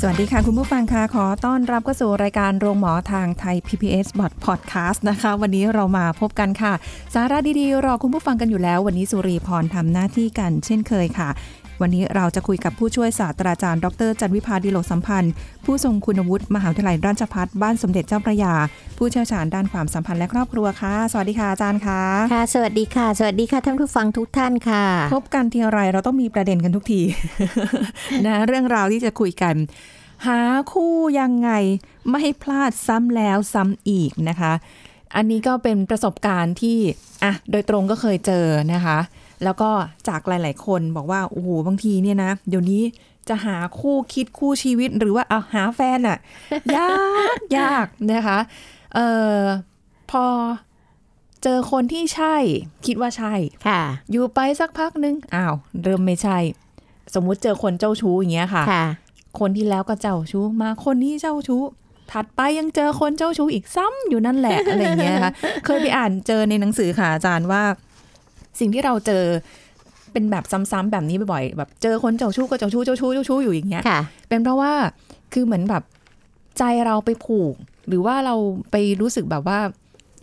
สวัสดีค่ะ คุณผู้ฟังค่ะ ขอต้อนรับเข้าสู่รายการโรงหมอทางไทย PPS b o t Podcast นะคะ วันนี้เรามาพบกันค่ะ สาระดีๆ รอคุณผู้ฟังกันอยู่แล้ว วันนี้สุรีพรทำหน้าที่กันเช่นเคยค่ะ วันนี้เราจะคุยกับผู้ช่วยศาสตราจารย์ ดร จันวิพาดิโลกสัมพันธ์ ผู้ทรงคุณวุฒิมหาวิทยาลัยราชภัฏบ้านสมเด็จเจ้าพระยา ผู้เชี่ยวชาญด้านความสัมพันธ์และครอบครัวค่ะ สวัสดีค่ะอาจารย์ค่ะค่ะ สวัสดีค่ะ สวัสดีค่ะท่านผู้ฟังทุกท่านค่ะ พบกันทีไรเราต้องมีประเด็นกันทุกทีนะเรื่องราวที่จะคุยกัน หาคู่ยังไงไม่ให้พลาดซ้ำแล้วซ้ำอีกนะคะ อันนี้ก็เป็นประสบการณ์ที่อะโดยตรงก็เคยเจอนะคะ แล้วก็จากหลาย ๆ คนบอกว่า โอ้โห บางทีเนี่ยนะ เดี๋ยวนี้จะหาคู่คิดคู่ชีวิตหรือว่าเอาหาแฟนอะยากยากนะคะเออพอเจอคนที่ใช่ คิดว่าใช่ค่ะ อยู่ไปสักพักนึงอ้าว เริ่มไม่ใช่ สมมุติเจอคนเจ้าชู้อย่างเงี้ยค่ะค่ะคนที่แล้วก็เจ้าชู้มาคนนี้เจ้าชู้ ถัดไปยังเจอคนเจ้าชู้อีกซ้ำอยู่นั่นแหละอะไรอย่างเงี้ยนะคะเคยไปอ่านเจอในหนังสือค่ะอาจารย์ว่า สิ่งที่เราเจอเป็นแบบซ้ำๆแบบนี้บ่อยๆแบบเจอคนเจ้าชู้ก็เจ้าชู้เจ้าชู้เจ้าชู้อยู่อย่างเงี้ยค่ะเป็นเพราะว่าคือเหมือนแบบใจเราไปผูก หรือว่าเราไปรู้สึกแบบว่า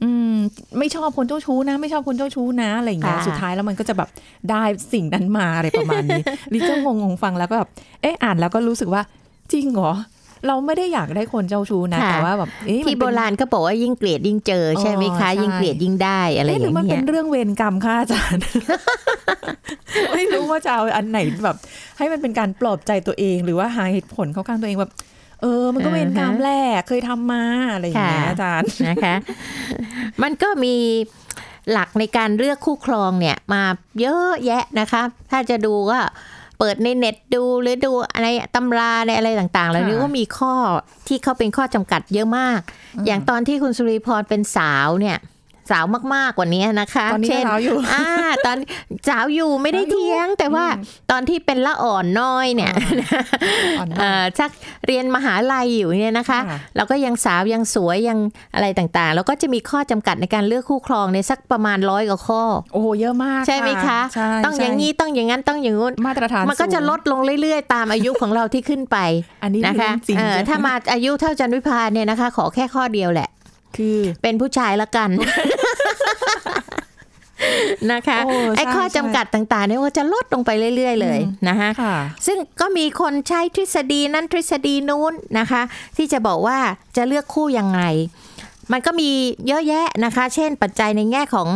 อืม ไม่ชอบคนเจ้าชู้นะ ไม่ชอบคนเจ้าชู้นะอะไรอย่างเงี้ยค่ะสุดท้ายแล้วมันก็จะแบบได้สิ่งนั้นมาอะไรประมาณนี้ลิก็งงงๆฟังแล้วก็แบบเอ๊ะอ่านแล้วก็รู้สึกว่าจริงเหรอ เราไม่ได้อยากได้คนเจ้าชู้นะค่ะแต่ว่าแบบเอ๊ะมันที่เป็นโบราณก็บอกว่ายิ่งเกลียดยิ่งเจอใช่ไหมอ๋อคะใช่ยิ่งเกลียดยิ่งได้อะไรอเอ๊ะหรืย่าองมันเงี้เป็ยนเรื่องเวรกรรมค่ะอาจารย์ไม่รู้ว่าจะเอาอันไหนแบบ ให้มันเป็นการปลอบใจตัวเอง หรือว่าหาเหตุผลเข้าข้างตัวเองแบบเออ มันก็เวรกรรมแหละเคยทำมาอะไรอย่างเงี้ยค่ะอาจารย์นะคะ มันก็มีหลักในการเลือกคู่ครองเนี่ยมาเยอะแยะนะคะ ถ้าจะดูก็เปิดในเน็ตดูหรือดูอะไรตำราในอะไรต่างๆ แล้วนี่ค่ะก็มีข้อที่เขาเป็นข้อจำกัดเยอะมาก อย่างตอนที่คุณสุริพรเป็นสาวเนี่ย สาวมากๆกว่านี้นะคะ ตอนนี้ก็เช่นสาวอยู่อ่าตอนสาวอยู่ไม่ได้เที่ยง แต่ว่าตอนที่เป็นละอ่อนน้อยเนี่ยอ่อนมากเอ่อชักเรียนมหาลัยอยู่เนี่ยนะคะค่ะเราก็ยังสาวยังสวยยังอะไรต่างๆ แล้วก็จะมีข้อจำกัดในการเลือกคู่ครองในยสักประมาณร้อยกว่าข้อ โอ้โหเยอะมากใช่ไหมคะใช่ต้องอย่างนี้นี้ต้องอย่างนั้นต้องอย่างงู้นมาตรฐานมันก็จะสูงลดลงเรื่อยๆ ตามอายุของเราที่ขึ้นไปอันนี้นะคะจริงเออใช่ไหถ้ามาอายุเท่าจันวิพาเนี่ยนะคะ ขอแค่ข้อเดียวแหละ คือเป็นผู้ชายละกันนะคะโอ้ไอ้ใช่ข้อใช่จำกัดต่างๆเนี่ยว่าจะลดลงไปเรื่อย ๆ เลยนะคะค่ะซึ่งก็มีคนใช้ทฤษฎีนั้นทฤษฎีนู้นนะคะ ที่จะบอกว่าจะเลือกคู่ยังไง มันก็มีเยอะแยะนะคะ เช่นปัจจัยในแง่ของ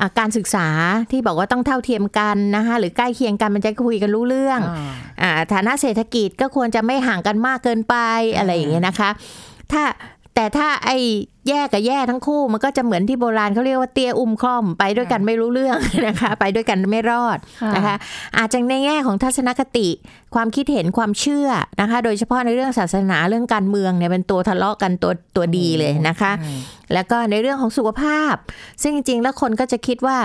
อาการศึกษาที่บอกว่าต้องเท่าเทียมกันนะคะหรือใกล้เคียงกันมันจะคุยกันรู้เรื่องอ่าอ่าฐานะเศรษฐกิจก็ควรจะไม่ห่างกันมากเกินไปอะไรอย่างเงี้ยนะคะ ถ้า แต่ถ้าไอ้แย่กับแย่ทั้งคู่ มันก็จะเหมือนที่โบราณเขาเรียกว่าเตี้ยอุ้มคล่อมไปด้วยกันไม่รู้เรื่องนะคะ ไปด้วยกันไม่รอดค่ะนะคะ อาจจะในแง่ของทัศนคติ ความคิดเห็นความเชื่อนะคะ โดยเฉพาะในเรื่องศาสนาเรื่องการเมืองเนี่ยเป็นตัวทะเลาะกันตัวตัวดีเลยนะคะใช่แล้วก็ในเรื่องของสุขภาพ ซึ่งจริงๆ แล้วคนก็จะคิดว่า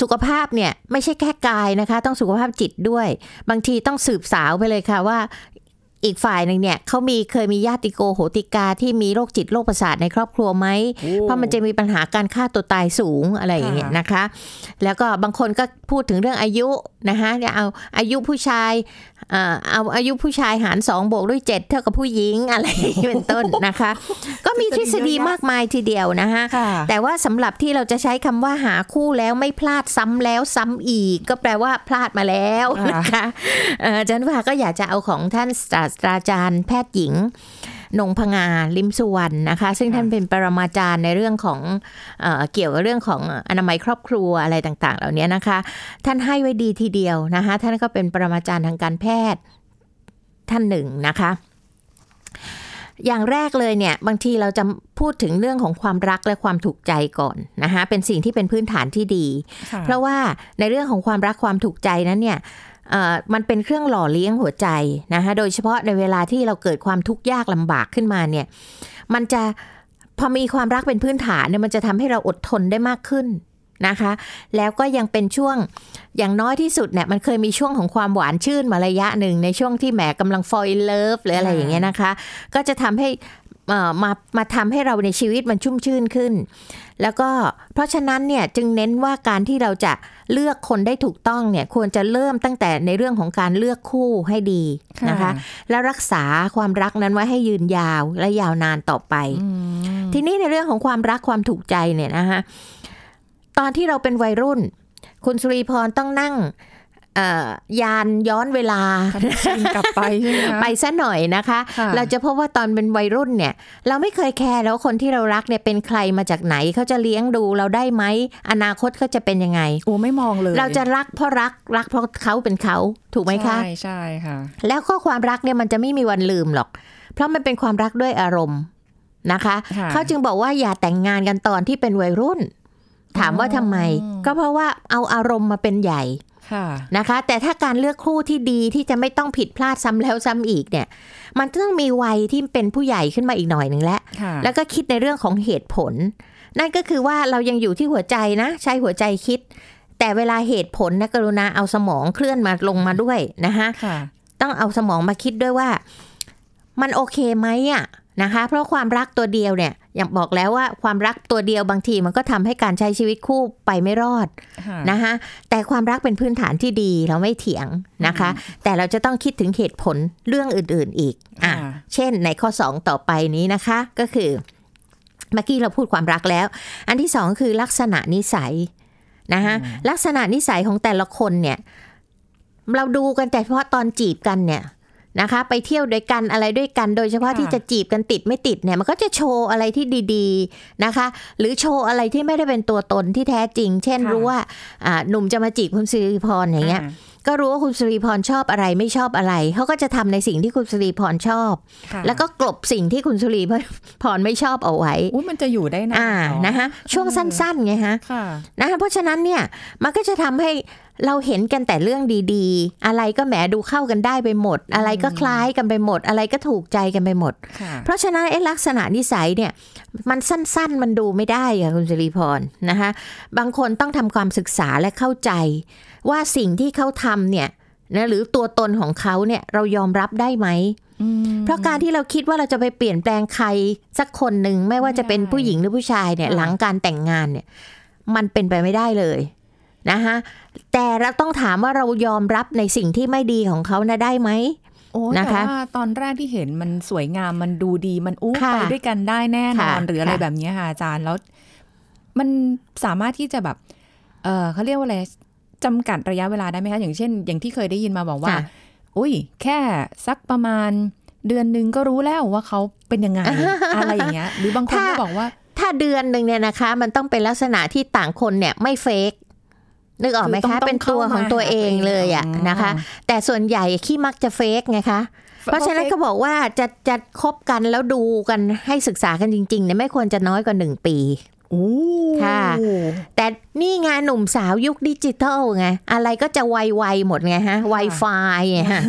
สุขภาพเนี่ยไม่ใช่แค่กายนะคะ ต้องสุขภาพจิตด้วย บางทีต้องสืบสาวไปเลยค่ะว่า อีกฝ่ายหนึ่งเนี่ยเขามีเคยมีญาติโกโหติกาที่มีโรคจิตโรคประสาทในครอบครัวไหมเพราะมันจะมีปัญหาการฆ่าตัวตายสูงอะไรอย่างเงี้ยค่ะนะคะ แล้วก็บางคนก็พูดถึงเรื่องอายุนะคะจะเอาอายุผู้ชายเอ่อเอาอายุผู้ชายหารสองบวกด้วยเจ็ดเท่ากับผู้หญิงอะไรอย่างเงี้ยเป็นต้นนะคะ ก็มีทฤษฎีมากมายทีเดียวนะคะค่ะแต่ว่าสำหรับที่เราจะใช้คำว่าหาคู่แล้วไม่พลาดซ้ำแล้วซ้ำอีก ก็แปลว่าพลาดมาแล้วนะคะเอ่ออาจารย์ว่าก็อยากจะเอาของท่านศาสตราจารย์แพทย์หญิงนงพงาลิมสุวรรณนะคะ ซึ่งท่านเป็นปรมาจารย์ในเรื่องของเออเกี่ยวกับเรื่องของอนามัยครอบครัวอะไรต่าง ๆ เหล่านี้นะคะ ท่านให้ไว้ดีทีเดียวนะคะ ท่านก็เป็นปรมาจารย์ทางการแพทย์ท่านหนึ่งนะคะ อย่างแรกเลยเนี่ย บางทีเราจะพูดถึงเรื่องของความรักและความถูกใจก่อนนะคะเป็นสิ่งที่เป็นพื้นฐานที่ดีค่ะเพราะว่าในเรื่องของความรักความถูกใจนั้นเนี่ยเอ่อ มันเป็นเครื่องหล่อเลี้ยงหัวใจนะคะโดยเฉพาะในเวลาที่เราเกิดความทุกข์ยากลำบากขึ้นมาเนี่ย มันจะพอมีความรักเป็นพื้นฐานเนี่ยมันจะทำให้เราอดทนได้มากขึ้นนะคะ แล้วก็ยังเป็นช่วงอย่างน้อยที่สุดเนี่ยมันเคยมีช่วงของความหวานชื่นมาระยะหนึ่งในช่วงที่แหมกำลังฟอยเลิฟหรืออะไรอย่างเงี้ยนะคะ ก็จะทำให้อ่อมามาทำให้เราในชีวิตมันชุ่มชื่นขึ้น แล้วก็เพราะฉะนั้นเนี่ยจึงเน้นว่าการที่เราจะเลือกคนได้ถูกต้องเนี่ยควรจะเริ่มตั้งแต่ในเรื่องของการเลือกคู่ให้ดีนะคะ แล้วรักษาความรักนั้นไว้ให้ยืนยาวและยาวนานต่อไป ทีนี้ในเรื่องของความรักความถูกใจเนี่ยนะคะตอนที่เราเป็นวัยรุ่น คุณสุริพรต้องนั่งเอ่อ ยานย้อนเวลาชินกลับไปใช่ไหมคะไปซะหน่อยนะคะค่ะเราจะพบว่าตอนเป็นวัยรุ่นเนี่ย เราไม่เคยแคร์แล้วาคนที่เรารักเนี่ยเป็นใครมาจากไหนเขาจะเลี้ยงดูเราได้ไหมอนาคตเขาจะเป็นยังไงโอ้ไม่มองเลย เราจะรักเพราะรักรักเพราะเขาเป็นเขาถูกไหมคะใช่ใช่ค่ะ แล้วก็ความรักเนี่ยมันจะไม่มีวันลืมหรอก เพราะมันเป็นความรักด้วยอารมณ์นะคะค่ะเขาจึงบอกว่าอย่าแต่งงานกันตอนที่เป็นวัยรุ่น ถามว่าทำไม ก็เพราะว่าเอาอารมณ์มาเป็นใหญ่ค่ะ นะคะ แต่ถ้าการเลือกคู่ที่ดีที่จะไม่ต้องผิดพลาดซ้ำแล้วซ้ำอีกเนี่ย มันต้องมีวัยที่เป็นผู้ใหญ่ขึ้นมาอีกหน่อยหนึ่งแล้วค่ะแล้วก็คิดในเรื่องของเหตุผล นั่นก็คือว่าเรายังอยู่ที่หัวใจนะ ใช้หัวใจคิด แต่เวลาเหตุผลนะกรุณาเอาสมองเคลื่อนมาลงมาด้วยนะคะค่ะต้องเอาสมองมาคิดด้วยว่า มันโอเคไหมอะนะคะ เพราะความรักตัวเดียวเนี่ย อย่างบอกแล้วว่าความรักตัวเดียวบางทีมันก็ทำให้การใช้ชีวิตคู่ไปไม่รอดค่ะนะคะแต่ความรักเป็นพื้นฐานที่ดีเราไม่เถียงนะคะ แต่เราจะต้องคิดถึงเหตุผลเรื่องอื่น ๆอีกอะค่ะเช่นในข้อ 2 ต่อไปนี้นะคะก็คือเมื่อกี้เราพูดความรักแล้ว อันที่สองคือลักษณะนิสัยนะคะลักษณะนิสัยของแต่ละคนเนี่ยเราดูกันแต่เฉพาะตอนจีบกันเนี่ย นะคะ ไปเที่ยวด้วยกันอะไรด้วยกัน โดยเฉพาะค่ะที่จะจีบกันติดไม่ติดเนี่ยมันก็จะโชว์อะไรที่ดีๆนะคะ หรือโชว์อะไรที่ไม่ได้เป็นตัวตนที่แท้จริง เช่นรู้ว่าอ่าหนุ่มจะมาจีบคุณสิริพรอย่างเงี้ย ก็รู้ว่าคุณสิริพรชอบอะไรไม่ชอบอะไรเขาก็จะทำในสิ่งที่คุณสิริพรชอบค่ะแล้วก็กลบสิ่งที่คุณสุรีพรไม่ชอบเอาไว้อุ้ยมันจะอยู่ได้นานอ่าเหรอนะคะช่วงสั้นๆไงฮะค่ะนะคะเพราะฉะนั้นเนี่ยมันก็จะทำให้เราเห็นกันแต่เรื่องดีๆ อะไรก็แหมดูเข้ากันได้ไปหมด อะไรก็คล้ายกันไปหมด อะไรก็ถูกใจกันไปหมดค่ะเพราะฉะนั้นไอ้ลักษณะนิสัยเนี่ย มันสั้นๆ มันดูไม่ได้ค่ะคุณสิริพรนะคะบางคนต้องทำความศึกษาและเข้าใจ ว่าสิ่งที่เขาทำเนี่ยนะหรือตัวตนของเขาเนี่ยเรายอมรับได้ไหมอืมเพราะการที่เราคิดว่าเราจะไปเปลี่ยนแปลงใครสักคนหนึ่งไม่ว่าจะเป็นผู้หญิงหรือผู้ชายเนี่ยค่ะหลังการแต่งงานเนี่ย มันเป็นไปไม่ได้เลยนะคะแต่เราต้องถามว่าเรายอมรับในสิ่งที่ไม่ดีของเขานะได้ไหมโอ้ นะคะแต่ว่าตอนแรกที่เห็นมันสวยงามมันดูดีมันอู้ค่ะไปด้วยกันได้แน่นอนค่ะหรืออะไรค่ะแบบเนี้ยค่ะอาจารย์แล้ว มันสามารถที่จะแบบ เออเขาเรียกว่าอะไรจำกัดระยะเวลาได้ไหมคะอย่างเช่น อย่างที่เคยได้ยินมาบอกว่าค่ะอุ้ยแค่สักประมาณเดือนหนึ่งก็รู้แล้วว่าเขาเป็นยังไงอะไรอย่างเงี้ย หรือบางคนก็บอกว่าถ้าเดือนหนึ่งเนี่ยนะคะ มันต้องเป็นลักษณะที่ต่างคนเนี่ยไม่เฟก นึกออกไหมคือต้อคะงต้องเป็นตัวของตัวเองเลยอะเข้ามาหาตัวเองนะคะ แต่ส่วนใหญ่ขี้มักจะเฟกไงคะเพราะฉะนั้นก็บอกว่าจะจะคบกันแล้วดูกันให้ศึกษากันจริงๆเนี่ยไม่ควรจะน้อยกว่าหนึ่งปีโอ้ค่ะ แต่นี่ไงหนุ่มสาวยุคดิจิทัลไง อะไรก็จะไวๆหมดไงฮะ Wi-Fi ไงฮะ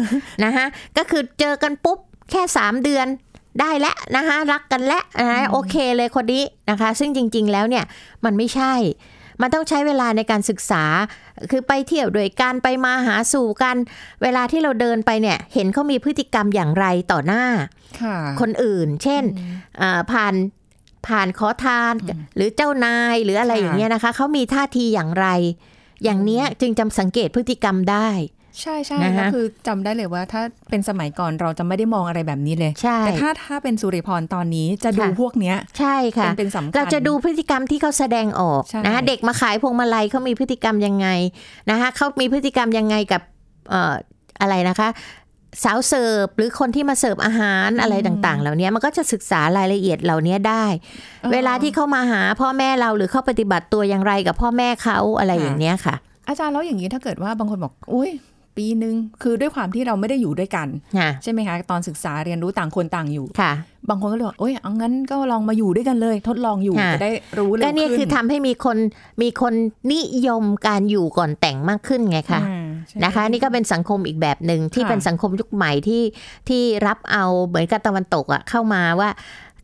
นะฮะ ก็คือเจอกันปุ๊บ แค่ 3 เดือนได้แล้วนะคะรักกันแล้วนะโอเคเลยคนนี้นะคะ ซึ่งจริง ๆ แล้วเนี่ยมันไม่ใช่ มันต้องใช้เวลาในการศึกษา คือไปเที่ยวด้วยกันไปมาหาสู่กัน เวลาที่เราเดินไปเนี่ย เห็นเขามีพฤติกรรมอย่างไรต่อหน้าค่ะคนอื่น เช่นอ่าผ่านผ่านขอทาน หรือเจ้านายหรืออะไรค่ะอย่างเงี้ยนะคะเขามีท่าทีอย่างไร อย่างเนี้ยจึงจำสังเกตพฤติกรรมได้ ใช่ใช่นะคะก็คือจำได้เลยว่าถ้าเป็นสมัยก่อนเราจะไม่ได้มองอะไรแบบนี้เลยใช่แต่ถ้าถ้าเป็นสุริพรตอนนี้จะดูค่ะพวกเนี้ย ใช่ค่ะเป็นเป็นสำคัญเราจะดูพฤติกรรมที่เขาแสดงออกใช่นะคะเด็กมาขายพวงมาลัยเขามีพฤติกรรมยังไงนะคะเขามีพฤติกรรมยังไงกับเอ่ออะไรนะคะสาวเสิร์ฟหรือคนที่มาเสิร์ฟอาหารอะไรต่างๆ เหล่านี้มันก็จะศึกษารายละเอียดเหล่านี้ได้ออเวลาที่เขามาหาพ่อแม่เราหรือเขาปฏิบัติตัวอย่างไรกับพ่อแม่เขาอะไรค่ะอย่างเนี้ยค่ะ อาจารย์แล้วอย่างนี้ถ้าเกิดว่าบางคนบอกอุ้ย ปีหนึ่งคือด้วยความที่เราไม่ได้อยู่ด้วยกันค่ะใช่ไหมคะ ตอนศึกษาเรียนรู้ต่างคนต่างอยู่ค่ะ บางคนก็เลยบอกโอ้ยเอางั้นก็ลองมาอยู่ด้วยกันเลย ทดลองอยู่ค่ะจะได้รู้เร็วก็ขึ้นเนี่ยคือทำให้มีคนมีคนนิยมการอยู่ก่อนแต่งมากขึ้นไงคะอ่าใช่นะคะนี่ก็เป็นสังคมอีกแบบหนึ่งที่ค่ะเป็นสังคมยุคใหม่ที่ที่รับเอาเหมือนกับตะวันตกอะเข้ามาว่า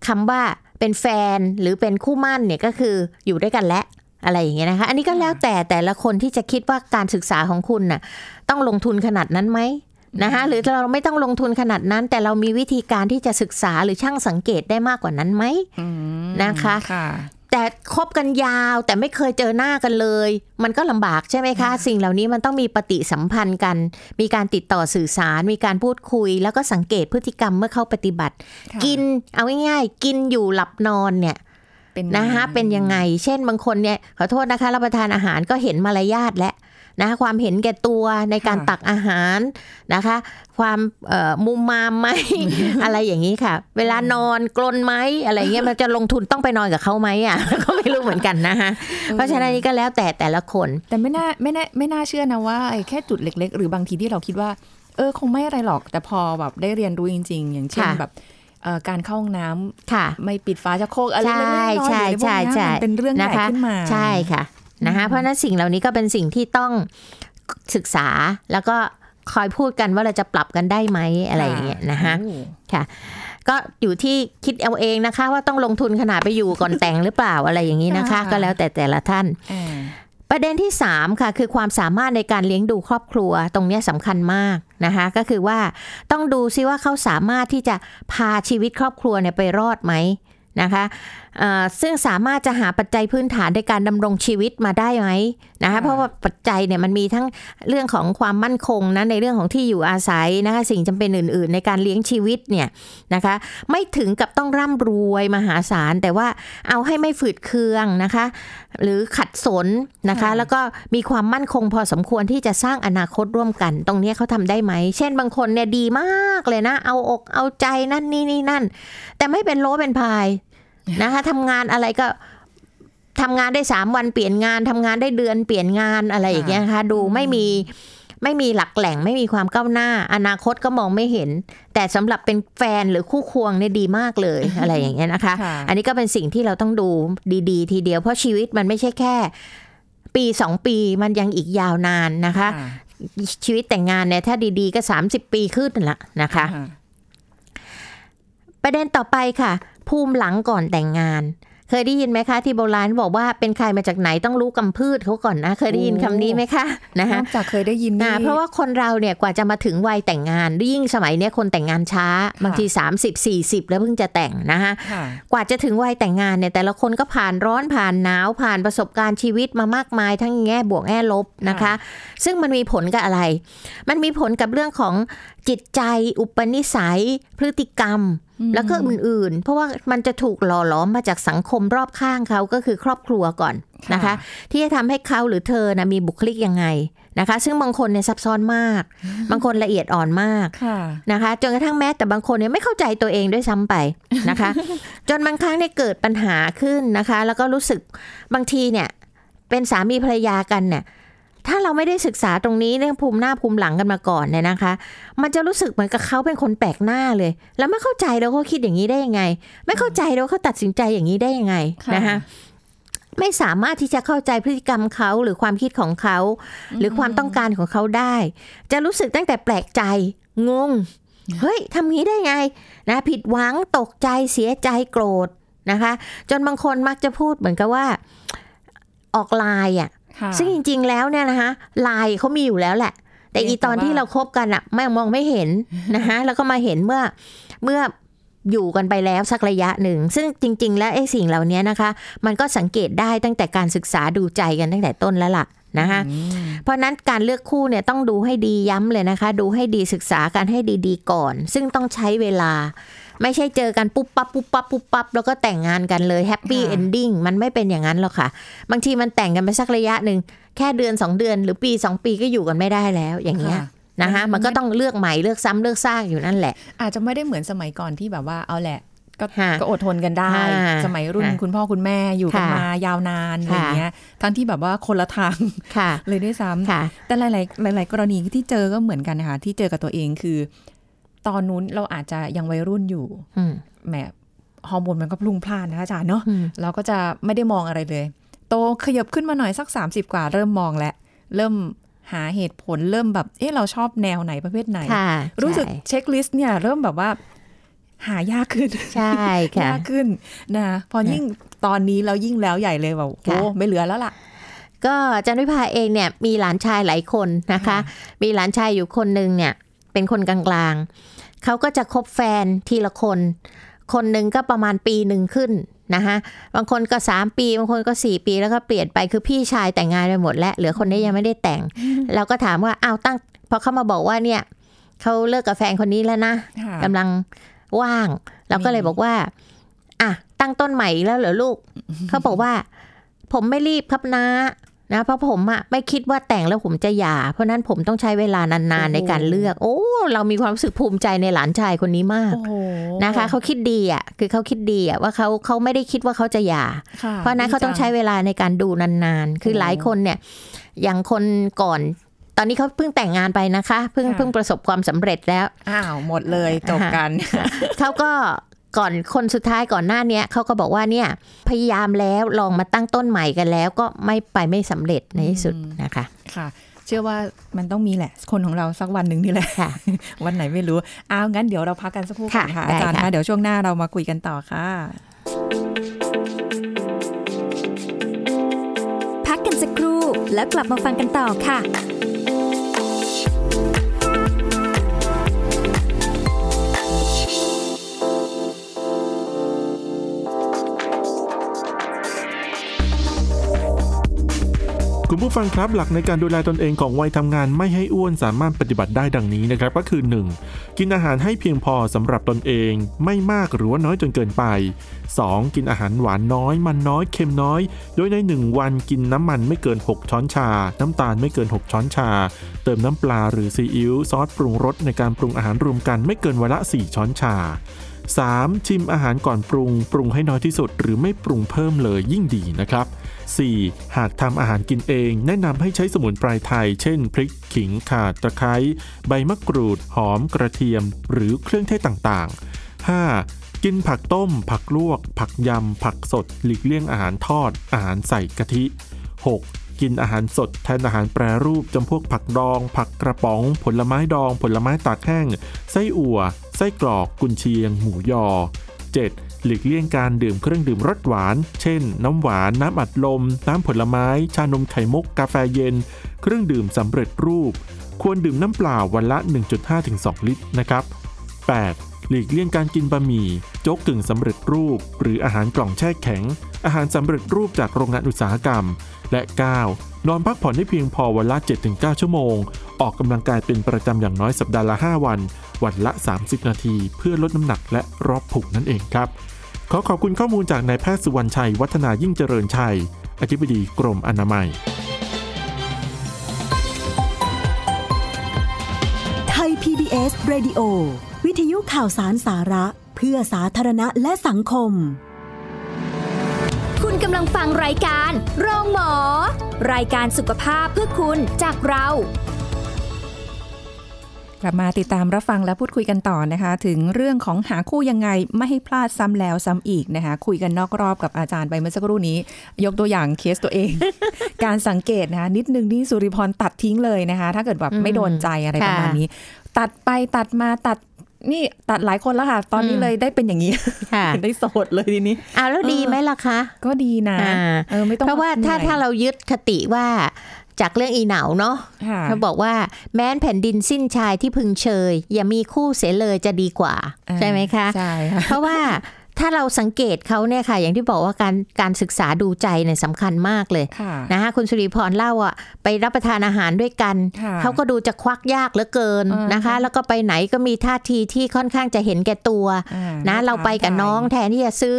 คำว่าเป็นแฟนหรือเป็นคู่หมั่นเนี่ยก็คืออยู่ด้วยกันและ อะไรอย่างเงี้ยนะคะ อันนี้ก็แล้วแต่แต่ละคนที่จะคิดว่าการศึกษาของคุณน่ะ ต้องลงทุนขนาดนั้นไหมนะคะหรือเราไม่ต้องลงทุนขนาดนั้น แต่เรามีวิธีการที่จะศึกษาหรือช่างสังเกตได้มากกว่านั้นไหมอืมนะคะค่ะแต่คบกันยาวแต่ไม่เคยเจอหน้ากันเลย มันก็ลำบากใช่ไหมคะ สิ่งเหล่านี้มันต้องมีปฏิสัมพันธ์กัน มีการติดต่อสื่อสาร มีการพูดคุย แล้วก็สังเกตพฤติกรรมเมื่อเข้าปฏิบัติค่ะกินเอาง่ายๆ กินอยู่หลับนอนเนี่ยเป็ นนะคะเป็นยังไง เช่นบางคนเนี่ยขอโทษนะคะรับประทานอาหารก็เห็นมารยาทและนะคะความเห็นแก่ตัวในการตักอาหารนะคะ ความเอ่อมุมมามไหมอะไรอย่างนี้ค่ะ เวลานอนกลนไหมอะไรเงี้ยมันจะลงทุนต้องไปนอนกับเขาไหมอะก็ไม่รู้เหมือนกันนะคะเพราะฉะนั้นนี่ก็แล้วแต่แต่ละคน แต่ไม่น่าไม่น่าไม่น่าเชื่อนะว่าไอ้แค่จุดเล็ก ๆ หรือบางทีที่เราคิดว่า เออคงไม่อะไรหรอก แต่พอแบบได้เรียนรู้จริง ๆ อย่างเช่นค่ะแบบเอ่อ การเข้าห้องน้ำค่ะไม่ปิดฝาชักโครกอะไรใช่เล็กๆน้อยๆใช่หรืออะไรพวกใช่เนี้ยใช่มันเป็นเรื่องใหญ่นะคะขึ้นมาใช่ค่ะนะคะเพราะฉะนั้นสิ่งเหล่านี้ก็เป็นสิ่งที่ต้องศึกษาแล้วก็คอยพูดกันว่าเราจะปรับกันได้ไหมอะไรอย่างเงี้ยนะคะโอ้ก็อยู่ที่คิดเอาเองนะคะ ว่าต้องลงทุนขนาดไปอยู่ก่อนแต่งหรือเปล่าอะไรอย่างนี้นะคะ ก็แล้วแต่แต่ละท่านอ่า ประเด็นที่ 3 ค่ะ คือความสามารถในการเลี้ยงดูครอบครัวตรงนี้สำคัญมากนะคะ ก็คือว่าต้องดูซิว่าเขาสามารถที่จะพาชีวิตครอบครัวเนี่ยไปรอดไหมนะคะ ซึ่งสามารถจะหาปัจจัยพื้นฐานในการดำรงชีวิตมาได้ไหมนะคะเพราะว่าปัจจัยเนี่ยมันมีทั้งเรื่องของความมั่นคงนะในเรื่องของที่อยู่อาศัยนะคะสิ่งจำเป็นอื่น ๆ ในการเลี้ยงชีวิตเนี่ยนะคะไม่ถึงกับต้องร่ำรวยมหาศาล แต่ว่าเอาให้ไม่ฝืดเคืองนะคะ หรือขัดสนนะคะค่ะแล้วก็มีความมั่นคงพอสมควรที่จะสร้างอนาคตร่วมกัน ตรงเนี้ยเขาทำได้ไหม เช่นบางคนเนี่ยดีมากเลยนะ เอาอกเอาใจนั่นนี่นี่นั่น แต่ไม่เป็นโลเป็นพาย นะคะทำงานอะไรก็ทำงานได้สามวันเปลี่ยนงานทำงานได้เดือนเปลี่ยนงานอะไรอย่างเงี้ยนะคะดูไม่มีไม่มีหลักแหล่งไม่มีความก้าวหน้า อนาคตก็มองไม่เห็น แต่สำหรับเป็นแฟนหรือคู่ควงเนี่ยดีมากเลยอะไรอย่างเงี้ยนะคะค่ะอันนี้ก็เป็นสิ่งที่เราต้องดูดี ๆ ทีเดียวเพราะชีวิตมันไม่ใช่แค่ ปีสองปีมันยังอีกยาวนานนะคะค่ะชีวิตแต่งงานเนี่ยถ้าดีๆ ก็30ปีขึ้นนั่นละนะคะค่ะ ประเด็นต่อไปค่ะ ภูมิหลังก่อนแต่งงาน เคยได้ยินไหมคะที่โบราณบอกว่าเป็นใครมาจากไหนต้องรู้กำพืชเขาก่อนนะ เคยได้ยินคำนี้ไหมคะนะนคะอกจากเคยได้ยินอ่านี่เพราะว่าคนเราเนี่ยกว่าจะมาถึงวัยแต่งงานยิ่งสมัยเนี้ยคนแต่งงานช้า บางที 30 40 แล้วเพิ่งจะแต่งนะคะค่ะกว่าจะถึงวัยแต่งงานเนี่ยแต่ละคนก็ผ่านร้อนผ่านหนาวผ่านประสบการณ์ชีวิตมามากมาย ทั้งแง่บวกแง่ลบนะคะค่ะซึ่งมันมีผลกับอะไร มันมีผลกับเรื่องของจิตใจอุปนิสัย พฤติกรรม แล้วก็อื่นๆ เพราะว่ามันจะถูกหล่อหลอมมาจากสังคมรอบข้างเขาก็คือครอบครัวก่อนนะคะ ที่จะทำให้เขาหรือเธอนะมีบุคลิกยังไงนะคะ ซึ่งบางคนเนี่ยซับซ้อนมาก บางคนละเอียดอ่อนมากค่ะนะคะจนกระทั่งแม้แต่บางคนเนี่ยไม่เข้าใจตัวเองด้วยซ้ำไปนะคะ จนบางครั้งเนี่ยเกิดปัญหาขึ้นนะคะ แล้วก็รู้สึกบางทีเนี่ยเป็นสามีภรรยากันเนี่ย ถ้าเราไม่ได้ศึกษาตรงนี้เรื่องภูมิหน้าภูมิหลังกันมาก่อนเนี่ยนะคะ มันจะรู้สึกเหมือนกับเขาเป็นคนแปลกหน้าเลย แล้วไม่เข้าใจแล้วเขาคิดอย่างนี้ได้ยังไง ไม่เข้าใจแล้วเขาตัดสินใจอย่างนี้ได้ยังไงค่ะนะคะไม่สามารถที่จะเข้าใจพฤติกรรมเขาหรือความคิดของเขา หรือความต้องการของเขาได้ จะรู้สึกตั้งแต่แปลกใจงงเฮ้ยทำงี้ได้ไงนะผิดหวังตกใจเสียใจโกรธนะคะ จนบางคนมักจะพูดเหมือนกับว่าออกไลายอะค่ะ ซึ่งจริง ๆ แล้วเนี่ยนะคะไลายเขามีอยู่แล้วแหละ แต่อีตอนที่เราคบกันอะไม่มองไม่เห็นนะคะแล้วก็มาเห็นเมื่อเมื่ออยู่กันไปแล้วสักระยะหนึ่ง ซึ่งจริง ๆ แล้วไอ้สิ่งเหล่านี้นะคะ มันก็สังเกตได้ตั้งแต่การศึกษาดูใจกันตั้งแต่ต้นแล้วล่ะนะคะอืมเพราะฉะนั้นการเลือกคู่เนี่ยต้องดูให้ดีย้ำเลยนะคะ ดูให้ดีศึกษากันให้ดีๆก่อน ซึ่งต้องใช้เวลา ไม่ใช่เจอกันปุ๊บปั๊บปุ๊บปั๊บปุ๊บปั๊บแล้วก็แต่งงานกันเลยแฮปปี้ค่ะเอนดิ้งมันไม่เป็นอย่างนั้นหรอกค่ะ บางทีมันแต่งกันไปสักระยะหนึ่งแค่เดือน 2 เดือน หรือปี 2 ปีก็อยู่กันไม่ได้แล้วอย่างเงี้ยค่ะนะคะมันก็ต้องเลือกใหม่เลือกซ้ำเลือกซากอยู่นั่นแหละ อาจจะไม่ได้เหมือนสมัยก่อนที่แบบว่าเอาแหละก็ค่ะก็อดทนกันได้ค่ะสมัยรุ่นค่ะคุณพ่อคุณแม่อยู่กันค่ะมายาวนานอะไรอย่างเงี้ย ทั้งที่แบบว่าคนละทางค่ะเลยด้วยซ้ำค่ะแต่หลาย ๆ หลาย ๆ กรณีที่เจอก็เหมือนกันนะคะที่เจอกับตัวเองคือ ตอนนู้นเราอาจจะยังวัยรุ่นอยู่อืมแหมฮอร์โมนมันก็พลุ่งพล่านนะคะอาจารย์เนาะอืมเราก็จะไม่ได้มองอะไรเลย โตขยับขึ้นมาหน่อยสัก 30 กว่า เริ่มมองแล้วเริ่มหาเหตุผลเริ่มแบบ เอ๊ะเราชอบแนวไหนประเภทไหนค่ะรู้สึกใช่เช็คลิสต์เนี่ย เริ่มแบบว่า หายากขึ้น ใช่ค่ะยากขึ้นนะพอยิ่งตอนนี้แล้วยิ่งแล้วใหญ่เลยแบบโอ้ค่ะไม่เหลือแล้วล่ะ ก็จันวิภาเองเนี่ยมีหลานชายหลายคนนะคะค่ะมีหลานชายอยู่คนหนึ่งเนี่ย เป็นคนกลางๆ เขาก็จะคบแฟนทีละคน คนหนึ่งก็ประมาณปีหนึ่งขึ้นนะคะบางคนก็สามปีบางคนก็สี่ปีแล้วก็เปลี่ยนไปคือพี่ชายแต่งงานไปหมดแล้วเหลือคนนี้ยังไม่ได้แต่ง เราก็ถามว่าอ้าวตั้งพอเขามาบอกว่าเนี่ยเขาเลิกกับแฟนคนนี้แล้วนะค่ะกำลังว่าง เราก็เลยบอกว่าอะตั้งต้นใหม่อีกแล้วเหรอลูกเขาบอกว่า ผมไม่รีบครับนะ นะเพราะผมอะไม่คิดว่าแต่งแล้วผมจะหย่า เพราะนั้นผมต้องใช้เวลานานๆในการเลือก โอ้ เรามีความรู้สึกภูมิใจในหลานชายคนนี้มากโอ้โหนะคะ เขาคิดดีอะคือเขาคิดดีอะว่าเขาเขาไม่ได้คิดว่าเขาจะหย่าค่เพราะฉะนั้นเขาต้องใช้เวลาในการดูนานๆ คือหลายคนเนี่ยอย่างคนก่อนตอนนี้เขาเพิ่งแต่งงานไปนะคะ เพิ่งเพิ่งประสบความสำเร็จแล้ว อ้าว หมดเลยจบกัน เขาก็ ก่อนคนสุดท้ายก่อนหน้าเนี้ยเขาก็บอกว่าเนี่ยพยายามแล้วลองมาตั้งต้นใหม่กันแล้วก็ไม่ไปไม่สำเร็จในที่สุดนะคะค่ะเชื่อว่ามันต้องมีแหละ คนของเราสักวันหนึ่งนี่แหละค่ะ วันไหนไม่รู้อ้าวงั้นเดี๋ยวเราพักกันสักครู่ก่อนค่ะค่ะได้อาจารย์ค่ะคะเดี๋ยวช่วงหน้าเรามาคุยกันต่อค่ะ พักกันสักครู่แล้วกลับมาฟังกันต่อค่ะ คุณผู้ฟังครับหลักในการดูแลตนเองของวัยทำงานไม่ให้อ้วนสามารถปฏิบัติได้ดังนี้นะครับ ก็คือ 1. กินอาหารให้เพียงพอสำหรับตนเอง ไม่มากหรือว่าน้อยจนเกินไป 2. กินอาหารหวานน้อย มันน้อยเค็มน้อย โดยใน 1 วันกินน้ำมันไม่เกิน 6 ช้อนชา น้ำตาลไม่เกิน 6 ช้อนชา เติมน้ำปลาหรือซีอิ๊วซอสปรุงรสในการปรุงอาหารรวมกันไม่เกินวันละ 4 ช้อนชา 3. ชิมอาหารก่อนปรุง ปรุงให้น้อยที่สุด หรือไม่ปรุงเพิ่มเลยยิ่งดีนะครับ 4. หากทำอาหารกินเอง แนะนำให้ใช้สมุนไพรไทย เช่น พริก ขิง ข่า ตะไคร้ ใบมะกรูด หอม กระเทียม หรือเครื่องเทศต่างๆ 5. กินผักต้ม ผักลวก ผักยำ ผักสด หลีกเลี่ยงอาหารทอด อาหารใส่กะทิ 6. กินอาหารสดแทนอาหารแปรรูปจำพวกผักดอง ผักกระป๋อง ผลไม้ดอง ผลไม้ตากแห้ง ไส้อั่ว ไส้กรอก กุนเชียง หมูยอ 7. หลีกเลี่ยงการดื่มเครื่องดื่มรสหวาน เช่น น้ำหวาน น้ำอัดลม น้ำผลไม้ ชานมไข่มุก กาแฟเย็น เครื่องดื่มสำเร็จรูป ควรดื่มน้ำเปล่าวันละ 1.5-2 ลิตรนะครับ 8. หลีกเลี่ยงการกินบะหมี่ โจ๊กกึ่งสำเร็จรูป หรืออาหารกล่องแช่แข็ง อาหารสำเร็จรูปจากโรงงานอุตสาหกรรม และ 9. นอนพักผ่อนให้เพียงพอวันละ 7-9 ชั่วโมง ออกกำลังกายเป็นประจำอย่างน้อยสัปดาห์ละ 5 วัน วันละ 30 นาที เพื่อลดน้ำหนักและรอบผุนั่นเองครับ ขอขอบคุณข้อมูลจากนายแพทย์สุวรรณชัย วัฒนายิ่งเจริญชัย อธิบดีกรมอนามัย PBS Radio วิทยุข่าวสารสาระ เพื่อสาธารณะและสังคม คุณกำลังฟังรายการโรงหมอ รายการสุขภาพเพื่อคุณจากเรากลับมาติดตามรับฟังและพูดคุยกันต่อนะคะ ถึงเรื่องของหาคู่ยังไงไม่ให้พลาดซ้ำแล้วซ้ำอีกนะคะ คุยกันนอกรอบกับอาจารย์ไปเมื่อสักครู่นี้ ยกตัวอย่างเคสตัวเอง การสังเกตนะคะนิดนึงที่สุริพรตัดทิ้งเลยนะคะ ถ้าเกิดแบบไม่โดนใจอะไรประมาณนี้ ตัดไปตัดมาตัดนี่ตัดหลายคนแล้วค่ะ ตอนนี้เลยได้เป็นอย่างนี้ค่ะได้โสดเลยทีนี้อ้าวแล้วดีไหมล่ะคะ ก็ดีนะอ่าเออไม่ต้องเพราะว่าถ้าหนื่อยถ้าเรายึดคติว่าจากเรื่องอีเหนาเนาะค่ะเขาบอกว่าแม้นแผ่นดินสิ้นชายที่พึงเชย อย่ามีคู่เสียเลยจะดีกว่าอ่าใช่ไหมคะใช่ค่ะเพราะว่า ถ้าเราสังเกตเขาเนี่ยค่ะ อย่างที่บอกว่าการการศึกษาดูใจเนี่ยสำคัญมากเลยค่ะนะคะคุณสุริพรเล่าอะไปรับประทานอาหารด้วยกันค่ะเขาก็ดูจะควักยากเหลือเกินอ่านนะคะ แล้วก็ไปไหนก็มีท่าทีที่ค่อนข้างจะเห็นแก่ตัวอ่นะม่เราไปกับถมน้องแทนที่จะซื้อ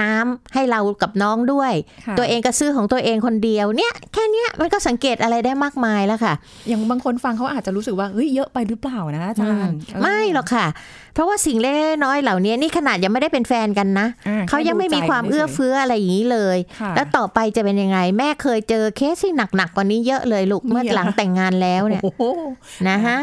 น้ำให้เรากับน้องด้วยค่ะตัวเองก็ซื้อของตัวเองคนเดียวเนี่ยแค่เนี้ยมันก็สังเกตอะไรได้มากมายแล้วค่ะ อย่างบางคนฟังเขาอาจจะรู้สึกว่าเฮ้ยเยอะไปหรือเปล่านะอาจารย์เออไม่หรอกค่ะ เพราะว่าสิ่งเล็กๆน้อยๆเหล่านี้นี่ขนาดยังไม่ได้เป็นแฟนกันนะอ่เขายังไม่มีความเอื้อเฟื้ออะไรอย่างนี้เลยค่ะแล้วต่อไปจะเป็นยังไง แม่เคยเจอเคสที่หนักๆกว่านี้เยอะเลยลูกมีเมื่อเหรอหลังแต่งงานแล้วเนี่ยโอ้โหนะฮะ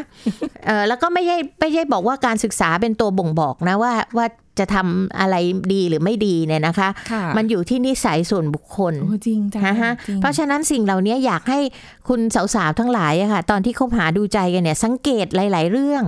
เออแล้วก็ไม่ใช่ไม่ใช่บอกว่าการศึกษาเป็นตัวบ่งบอกนะว่าว่า จะทำอะไรดีหรือไม่ดีเนี่ยนะคะค่ะมันอยู่ที่นิสัยส่วนบุคคลโอ้จริงจังนะฮะจริงเพราะฉะนั้นสิ่งเหล่านี้อยากให้คุณสาวๆทั้งหลายอะค่ะ ตอนที่คบหาดูใจกันเนี่ย สังเกตหลาย ๆ เรื่อง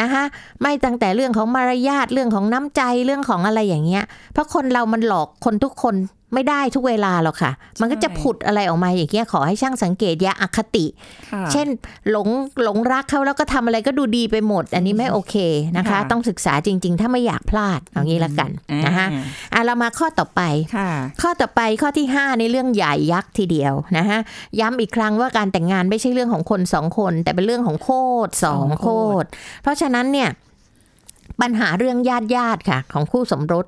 นะคะไม่ตั้งแต่เรื่องของมารยาทเรื่องของน้ำใจเรื่องของอะไรอย่างเงี้ย เพราะคนเรามันหลอกคนทุกคน ไม่ได้ทุกเวลาหรอกค่ะ มันก็จะผุดอะไรออกมาอย่างเงี้ยขอให้ช่างสังเกตอย่าอคติค่ะเช่นหลงหลงรักเขาแล้วก็ทำอะไรก็ดูดีไปหมด อันนี้ไม่โอเคนะคะค่ะต้องศึกษาจริง ๆ ถ้าไม่อยากพลาดเอางี้ละกันนะคะอ่าอะเรามาข้อต่อไปค่ะข้อต่อไปข้อที่5ในเรื่องใหญ่ยักษ์ทีเดียวนะฮะย้ำอีกครั้งว่าการแต่งงานไม่ใช่เรื่องของคนสองคน แต่เป็นเรื่องของโคตรสองโคตรเพราะฉะนั้นเนี่ยปัญหาเรื่องญาติญาติค่ะ ของคู่สมรส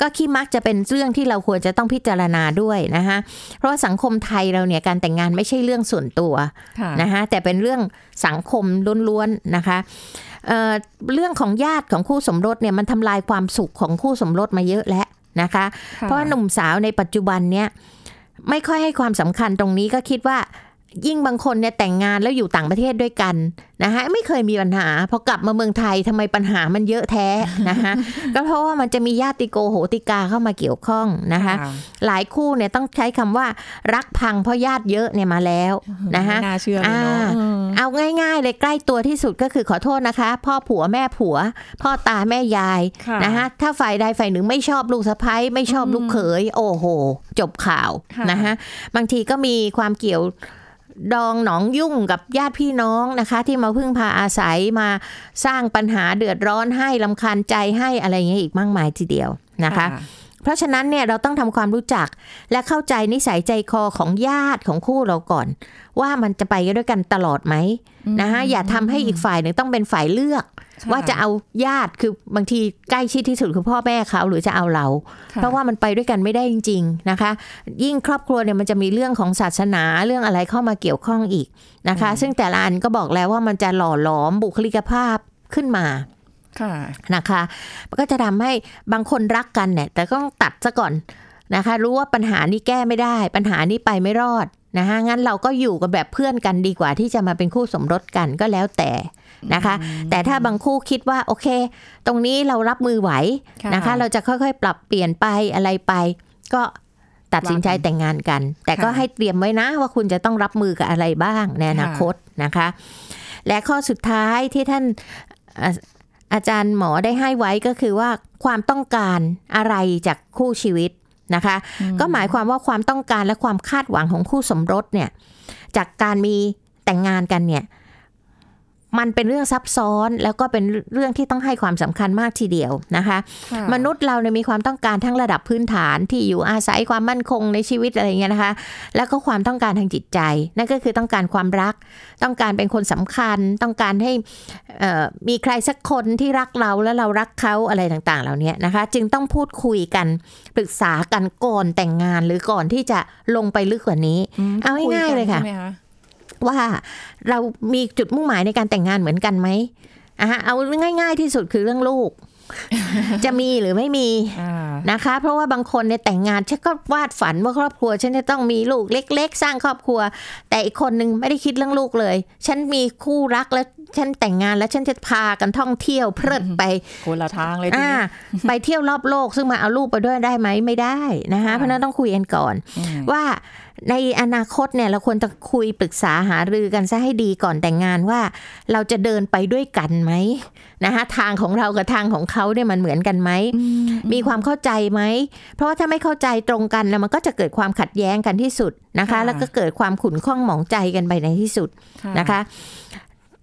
ก็ขี้มักจะเป็นเรื่องที่เราควรจะต้องพิจารณาด้วยนะคะเพราะว่าสังคมไทยเราเนี่ยการแต่งงานไม่ใช่เรื่องส่วนตัวค่ะนะคะแต่เป็นเรื่องสังคมล้วนๆนะคะเอ่อเรื่องของญาติของคู่สมรสเนี่ยมันทำลายความสุขของคู่สมรสมาเยอะแล้วนะคะ เพราะว่าหนุ่มสาวในปัจจุบันเนี่ยไม่ค่อยให้ความสำคัญตรงนี้ก็คิดว่า ยิ่งบางคนเนี่ยแต่งงานแล้วอยู่ต่างประเทศด้วยกันนะคะไม่เคยมีปัญหาพอกลับมาเมืองไทยทำไมปัญหามันเยอะแท้นะคะก็เพราะว่ามันจะมีญาติโกโหติกาเข้ามาเกี่ยวข้องนะคะหลายคู่เนี่ยต้องใช้คำว่ารักพังเพราะญาติเยอะเนี่ยมาแล้วนะคะไม่น่าเชื่อเลยเนาะอ่าเออเอาง่าย ๆ เลยใกล้ตัวที่สุดก็คือขอโทษนะคะ พ่อผัวแม่ผัว พ่อตาแม่ยายค่ะนะคะถ้าฝ่ายใดฝ่ายหนึ่งไม่ชอบลูกสะใภ้ไม่ชอบลูกเขย โอ้โห จบข่าวค่ะนะคะบางทีก็มีความเกี่ยว ดองหนองยุ่งกับญาติพี่น้องนะคะ ที่มาพึ่งพาอาศัยมาสร้างปัญหาเดือดร้อนให้ลำคาญใจให้อะไรอย่างเงี้ยอีกมากมายทีเดียวนะคะ เพราะฉะนั้นเนี่ยเราต้องทำความรู้จักและเข้าใจนิสัยใจคอของญาติของคู่เราก่อน ว่ามันจะไปด้วยกันตลอดไหมนะคะอย่าทำให้อีกฝ่ายหนึ่งต้องเป็นฝ่ายเลือกค่ ว่าจะเอาญาติคือบางทีใกล้ชิดที่สุดคือพ่อแม่เขาหรือจะเอาเราค่เพราะว่ามันไปด้วยกันไม่ได้จริง ๆนะคะ ยิ่งครอบครัวเนี่ยมันจะมีเรื่องของศาสนาเรื่องอะไรเข้ามาเกี่ยวข้องอีกนะคะ ซึ่งแต่ละอันก็บอกแล้วว่ามันจะหล่อหลอมบุคลิกภาพขึ้นมาค่ะนะคะ มันก็จะทำให้บางคนรักกันเนี่ยแต่ก็ต้องตัดซะก่อนนะคะ รู้ว่าปัญหานี้แก้ไม่ได้ ปัญหานี้ไปไม่รอด นะคะงั้นเราก็อยู่กันแบบเพื่อนกันดีกว่าที่จะมาเป็นคู่สมรสกันก็แล้วแต่นะคะ แต่ถ้าบางคู่คิดว่าโอเค ตรงนี้เรารับมือไหวค่ะนะคะ เราจะค่อยๆ ปรับเปลี่ยนไปอะไรไป ก็ตัดสินใจแต่งงานกัน แต่ก็ค่ะให้เตรียมไว้นะว่าคุณจะต้องรับมือกับอะไรบ้างในอนาคตนะคะ และข้อสุดท้ายที่ท่านอ่าอาจารย์หมอได้ให้ไว้ก็คือว่าความต้องการอะไรจากคู่ชีวิต นะคะ ก็หมายความว่าความต้องการและความคาดหวังของคู่สมรสเนี่ยจากการมีแต่งงานกันเนี่ย มันเป็นเรื่องซับซ้อนแล้วก็เป็นเรื่องที่ต้องให้ความสำคัญมากทีเดียวนะคะค่ะมนุษย์เราเนี่ยมีความต้องการทั้งระดับพื้นฐานที่อยู่อาศัยความมั่นคงในชีวิตอะไรอย่างเงี้ยนะคะ แล้วก็ความต้องการทางจิตใจ นั่นก็คือต้องการความรัก ต้องการเป็นคนสำคัญ ต้องการให้เอ่อมีใครสักคนที่รักเราแล้วเรารักเขาอะไรต่างๆ เหล่านี้นะคะ จึงต้องพูดคุยกันปรึกษากันก่อนแต่งงานหรือก่อนที่จะลงไปลึกกว่านี้มเอาง่ายๆเลยค่ะใช่ไหม ว่าเรามีจุดมุ่งหมายในการแต่งงานเหมือนกันไหมอะเอาง่าย ๆ ที่สุดคือเรื่องลูก จะมีหรือไม่มีอ่านะคะ เพราะว่าบางคนเนี่ยแต่งงานฉันก็วาดฝันว่าครอบครัว ฉันจะต้องมีลูกเล็ก ๆ สร้างครอบครัว แต่อีกคนนึงไม่ได้คิดเรื่องลูกเลย ฉันมีคู่รักแล้วฉันแต่งงานแล้วฉันจะพากันท่องเที่ยวเพลิดไปคนละทางเลยทีอ่านี้ไปเที่ยวรอบโลกซึ่งมาเอาลูกไปด้วยได้ไหมไม่ได้นะคะค่ะเพราะฉะนั้นต้องคุยกันก่อนอืมว่า ในอนาคตเนี่ยเราควรจะคุยปรึกษาหารือกันซะให้ดีก่อนแต่งงานว่า เราจะเดินไปด้วยกันไหมนะคะทางของเรากับทางของเขาเนี่ยมันเหมือนกันไหมมีความเข้าใจไหมเพราะว่าถ้าไม่เข้าใจตรงกันแล้วมันก็จะเกิดความขัดแย้งกันที่สุดนะคะค่ะแล้วก็เกิดความขุ่นข้องหมองใจกันไปในที่สุดนะคะ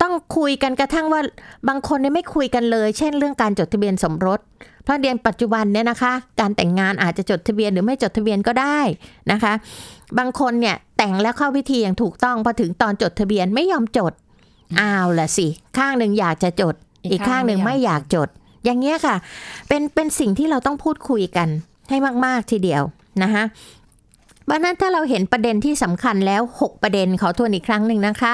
ต้องคุยกันกระทั่งว่าบางคนเนี่ยไม่คุยกันเลย เช่นเรื่องการจดทะเบียนสมรส เพราะเดือนปัจจุบันเนี่ยนะคะ การแต่งงานอาจจะจดทะเบียนหรือไม่จดทะเบียนก็ได้นะคะ บางคนเนี่ยแต่งแล้วเข้าพิธีอย่างถูกต้องพอถึงตอนจดทะเบียนไม่ยอมจดอ้าวละสิ ข้างหนึ่งอยากจะจด อีกอีกข้างหนึ่งข้างไม่ไม่อยากจด อย่างเงี้ยค่ะ เป็นเป็นสิ่งที่เราต้องพูดคุยกันให้มาก ๆ ทีเดียวนะคะ เพราะฉะนั้นถ้าเราเห็นประเด็นที่สำคัญแล้ว 6 ประเด็นขอทวนอีกครั้งหนึ่งนะคะ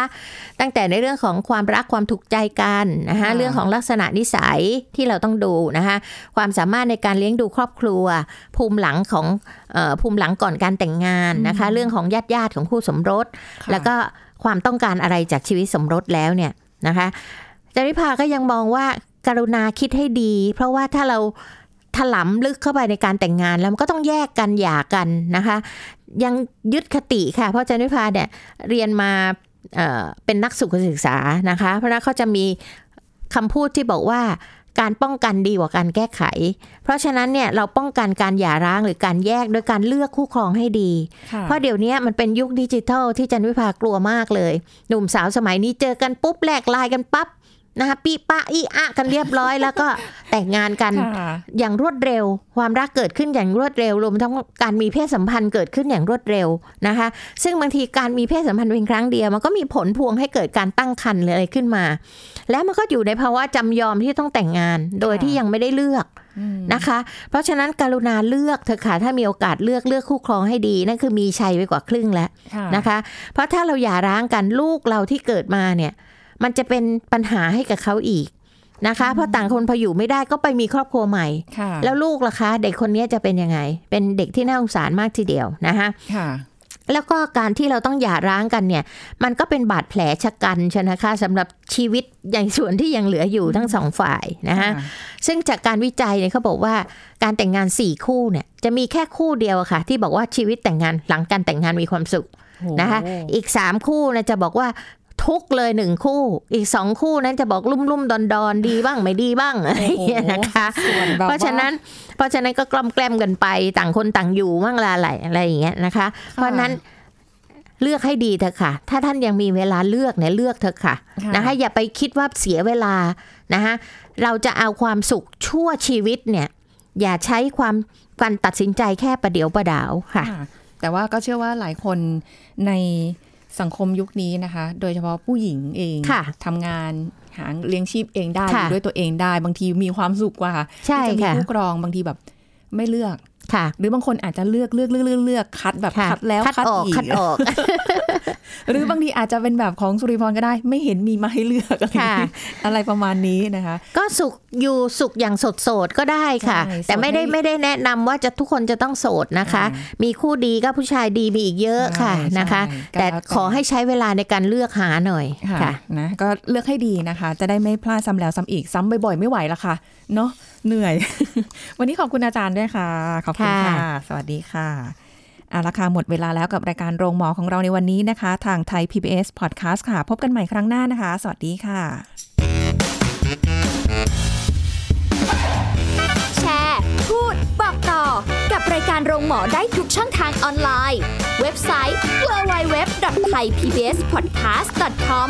ตั้งแต่ในเรื่องของความรักความถูกใจกันนะคะค่ะเรื่องของลักษณะนิสัยที่เราต้องดูนะคะความสามารถในการเลี้ยงดูครอบครัว ภูมิหลังของเออภูมิหลังก่อนการแต่งงานนะคะ เรื่องของญาติญาติๆของคู่สมรสค่ะแล้วก็ความต้องการอะไรจากชีวิตสมรสแล้วเนี่ยนะคะจาริภาก็ยังมองว่าการุณาคิดให้ดี เพราะว่าถ้าเรา ถลำลึกเข้าไปในการแต่งงานแล้วมันก็ต้องแยกกันหย่ากันนะคะ ยังยึดคติค่ะ เพราะอาจารย์วิพาเนี่ยเรียนมาเอ่อเป็นนักสุขศึกษานะคะ เพราะฉะนั้นเขาจะมีคำพูดที่บอกว่าการป้องกันดีกว่าการแก้ไข เพราะฉะนั้นเนี่ยเราป้องกันการหย่าร้างหรือการแยกโดยการเลือกคู่ครองให้ดีค่ะเพราะเดี๋ยวนี้มันเป็นยุคดิจิทัลที่จันวิภากลัวมากเลย หนุ่มสาวสมัยนี้เจอกันปุ๊บแลกไลน์กันปั๊บ นะคะปีปะอีอะกันเรียบร้อยแล้วก็แต่งงานกันค่ะอย่างรวดเร็ว ความรักเกิดขึ้นอย่างรวดเร็วรวมทั้งการมีเพศสัมพันธ์เกิดขึ้นอย่างรวดเร็วนะคะ ซึ่งบางทีการมีเพศสัมพันธ์เพียงครั้งเดียวมันก็มีผลพวงให้เกิดการตั้งครรภ์หรืออะไรขึ้นมา แล้วมันก็อยู่ในภาวะจำยอมที่ต้องแต่งงานโดยที่ยังไม่ได้เลือกอืมนะคะ เพราะฉะนั้นกรุณาเลือกเถอะค่ะถ้ามีโอกาสเลือกเลือกคู่ครองให้ดีนั่นคือมีชัยไปกว่าครึ่งแล้วค่ะนะคะ เพราะถ้าเราหย่าร้างกันลูกเราที่เกิดมาเนี่ย มันจะเป็นปัญหาให้กับเขาอีกนะคะเพราะต่างคนพออยู่ไม่ได้ก็ไปมีครอบครัวใหม่ค่ะแล้วลูกล่ะคะ เด็กคนนี้จะเป็นยังไง เป็นเด็กที่น่าสงสารมากทีเดียวนะคะค่ะแล้วก็การที่เราต้องหย่าร้างกันเนี่ย มันก็เป็นบาดแผลชะกันใช่ไหมคะสำหรับชีวิตอย่างส่วนที่ยังเหลืออยู่ทั้งสองฝ่ายนะคะซึ่งจากการวิจัยเนี่ยเขาบอกว่าการแต่งงาน4คู่เนี่ยจะมีแค่คู่เดียวอะค่ะ ที่บอกว่าชีวิตแต่งงานหลังการแต่งงานมีความสุขนะคะโอ้อีก3คู่นะจะบอกว่า ทุกข์เลยหนึ่งคู่ อีกสองคู่นั้นจะบอกลุ่มลุ่มดอนดอนๆดีบ้างไม่ดีบ้างอะไรอย่างเงี้ยนะคะส่วนแบบเพราะฉะนั้น เพราะฉะนั้นก็กล่อมแกล้มกันไปต่างคนต่างอยู่มั่งละอะไรอะไรอย่างเงี้ยนะคะ เพราะฉะนั้นเลือกให้ดีเถอะค่ะ ถ้าท่านยังมีเวลาเลือกเนี่ยเลือกเถอะค่ะค่ะนะคะอย่าไปคิดว่าเสียเวลานะคะเราจะเอาความสุขชั่วชีวิตเนี่ย อย่าใช้ความการตัดสินใจแค่ประเดี๋ยวประดาวค่ะค่ะแต่ว่าก็เชื่อว่าหลายคนใน สังคมยุคนี้นะคะ โดยเฉพาะผู้หญิงเองค่ะทำงานหาเลี้ยงชีพเองได้อค่ะยู่ด้วยตัวเองได้ บางทีมีความสุขกว่าใช่ที่จะมีค่ะคู่ครองบางทีแบบไม่เลือก ค่ะหรือบางคนอาจจะเลือกเลือกเลือกเลือกเลือกคัดแบบค่ะคัดแล้วคัดออกอีกคัดออก หรือบางทีอาจจะเป็นแบบของสุริพรก็ได้ ไม่เห็นมีมาให้เลือกอะไรค่ะอะไรประมาณนี้นะคะ ก็สุขอยู่สุขอย่างสดโสดๆก็ได้ค่ะใช่แต่ไม่ได้โสดให้ไม่ได้แนะนำว่าจะทุกคนจะต้องโสดนะคะ มีคู่ดีก็ผู้ชายดีมีอีกเยอะค่ะใช่นะคะใช่ก็แต่แล้วแต่ขอให้ใช้เวลาในการเลือกหาหน่อยค่ะค่ะนะก็เลือกให้ดีนะคะ จะได้ไม่พลาดซ้ำแล้วซ้ำอีกซ้ำบ่อยๆไม่ไหวละค่ะเนาะ เหนื่อย วันนี้ขอบคุณอาจารย์ด้วยค่ะ ขอบคุณค่ะค่ะ สวัสดีค่ะเอาละค่ะหมดเวลาแล้วกับรายการโรงหมอของเราในวันนี้นะคะ ทางไทย PBS Podcast ค่ะ พบกันใหม่ครั้งหน้านะคะ สวัสดีค่ะ แชร์ พูด บอกต่อ กับรายการโรงหมอได้ทุกช่องทางออนไลน์ เว็บไซต์ www.thaipbspodcast.com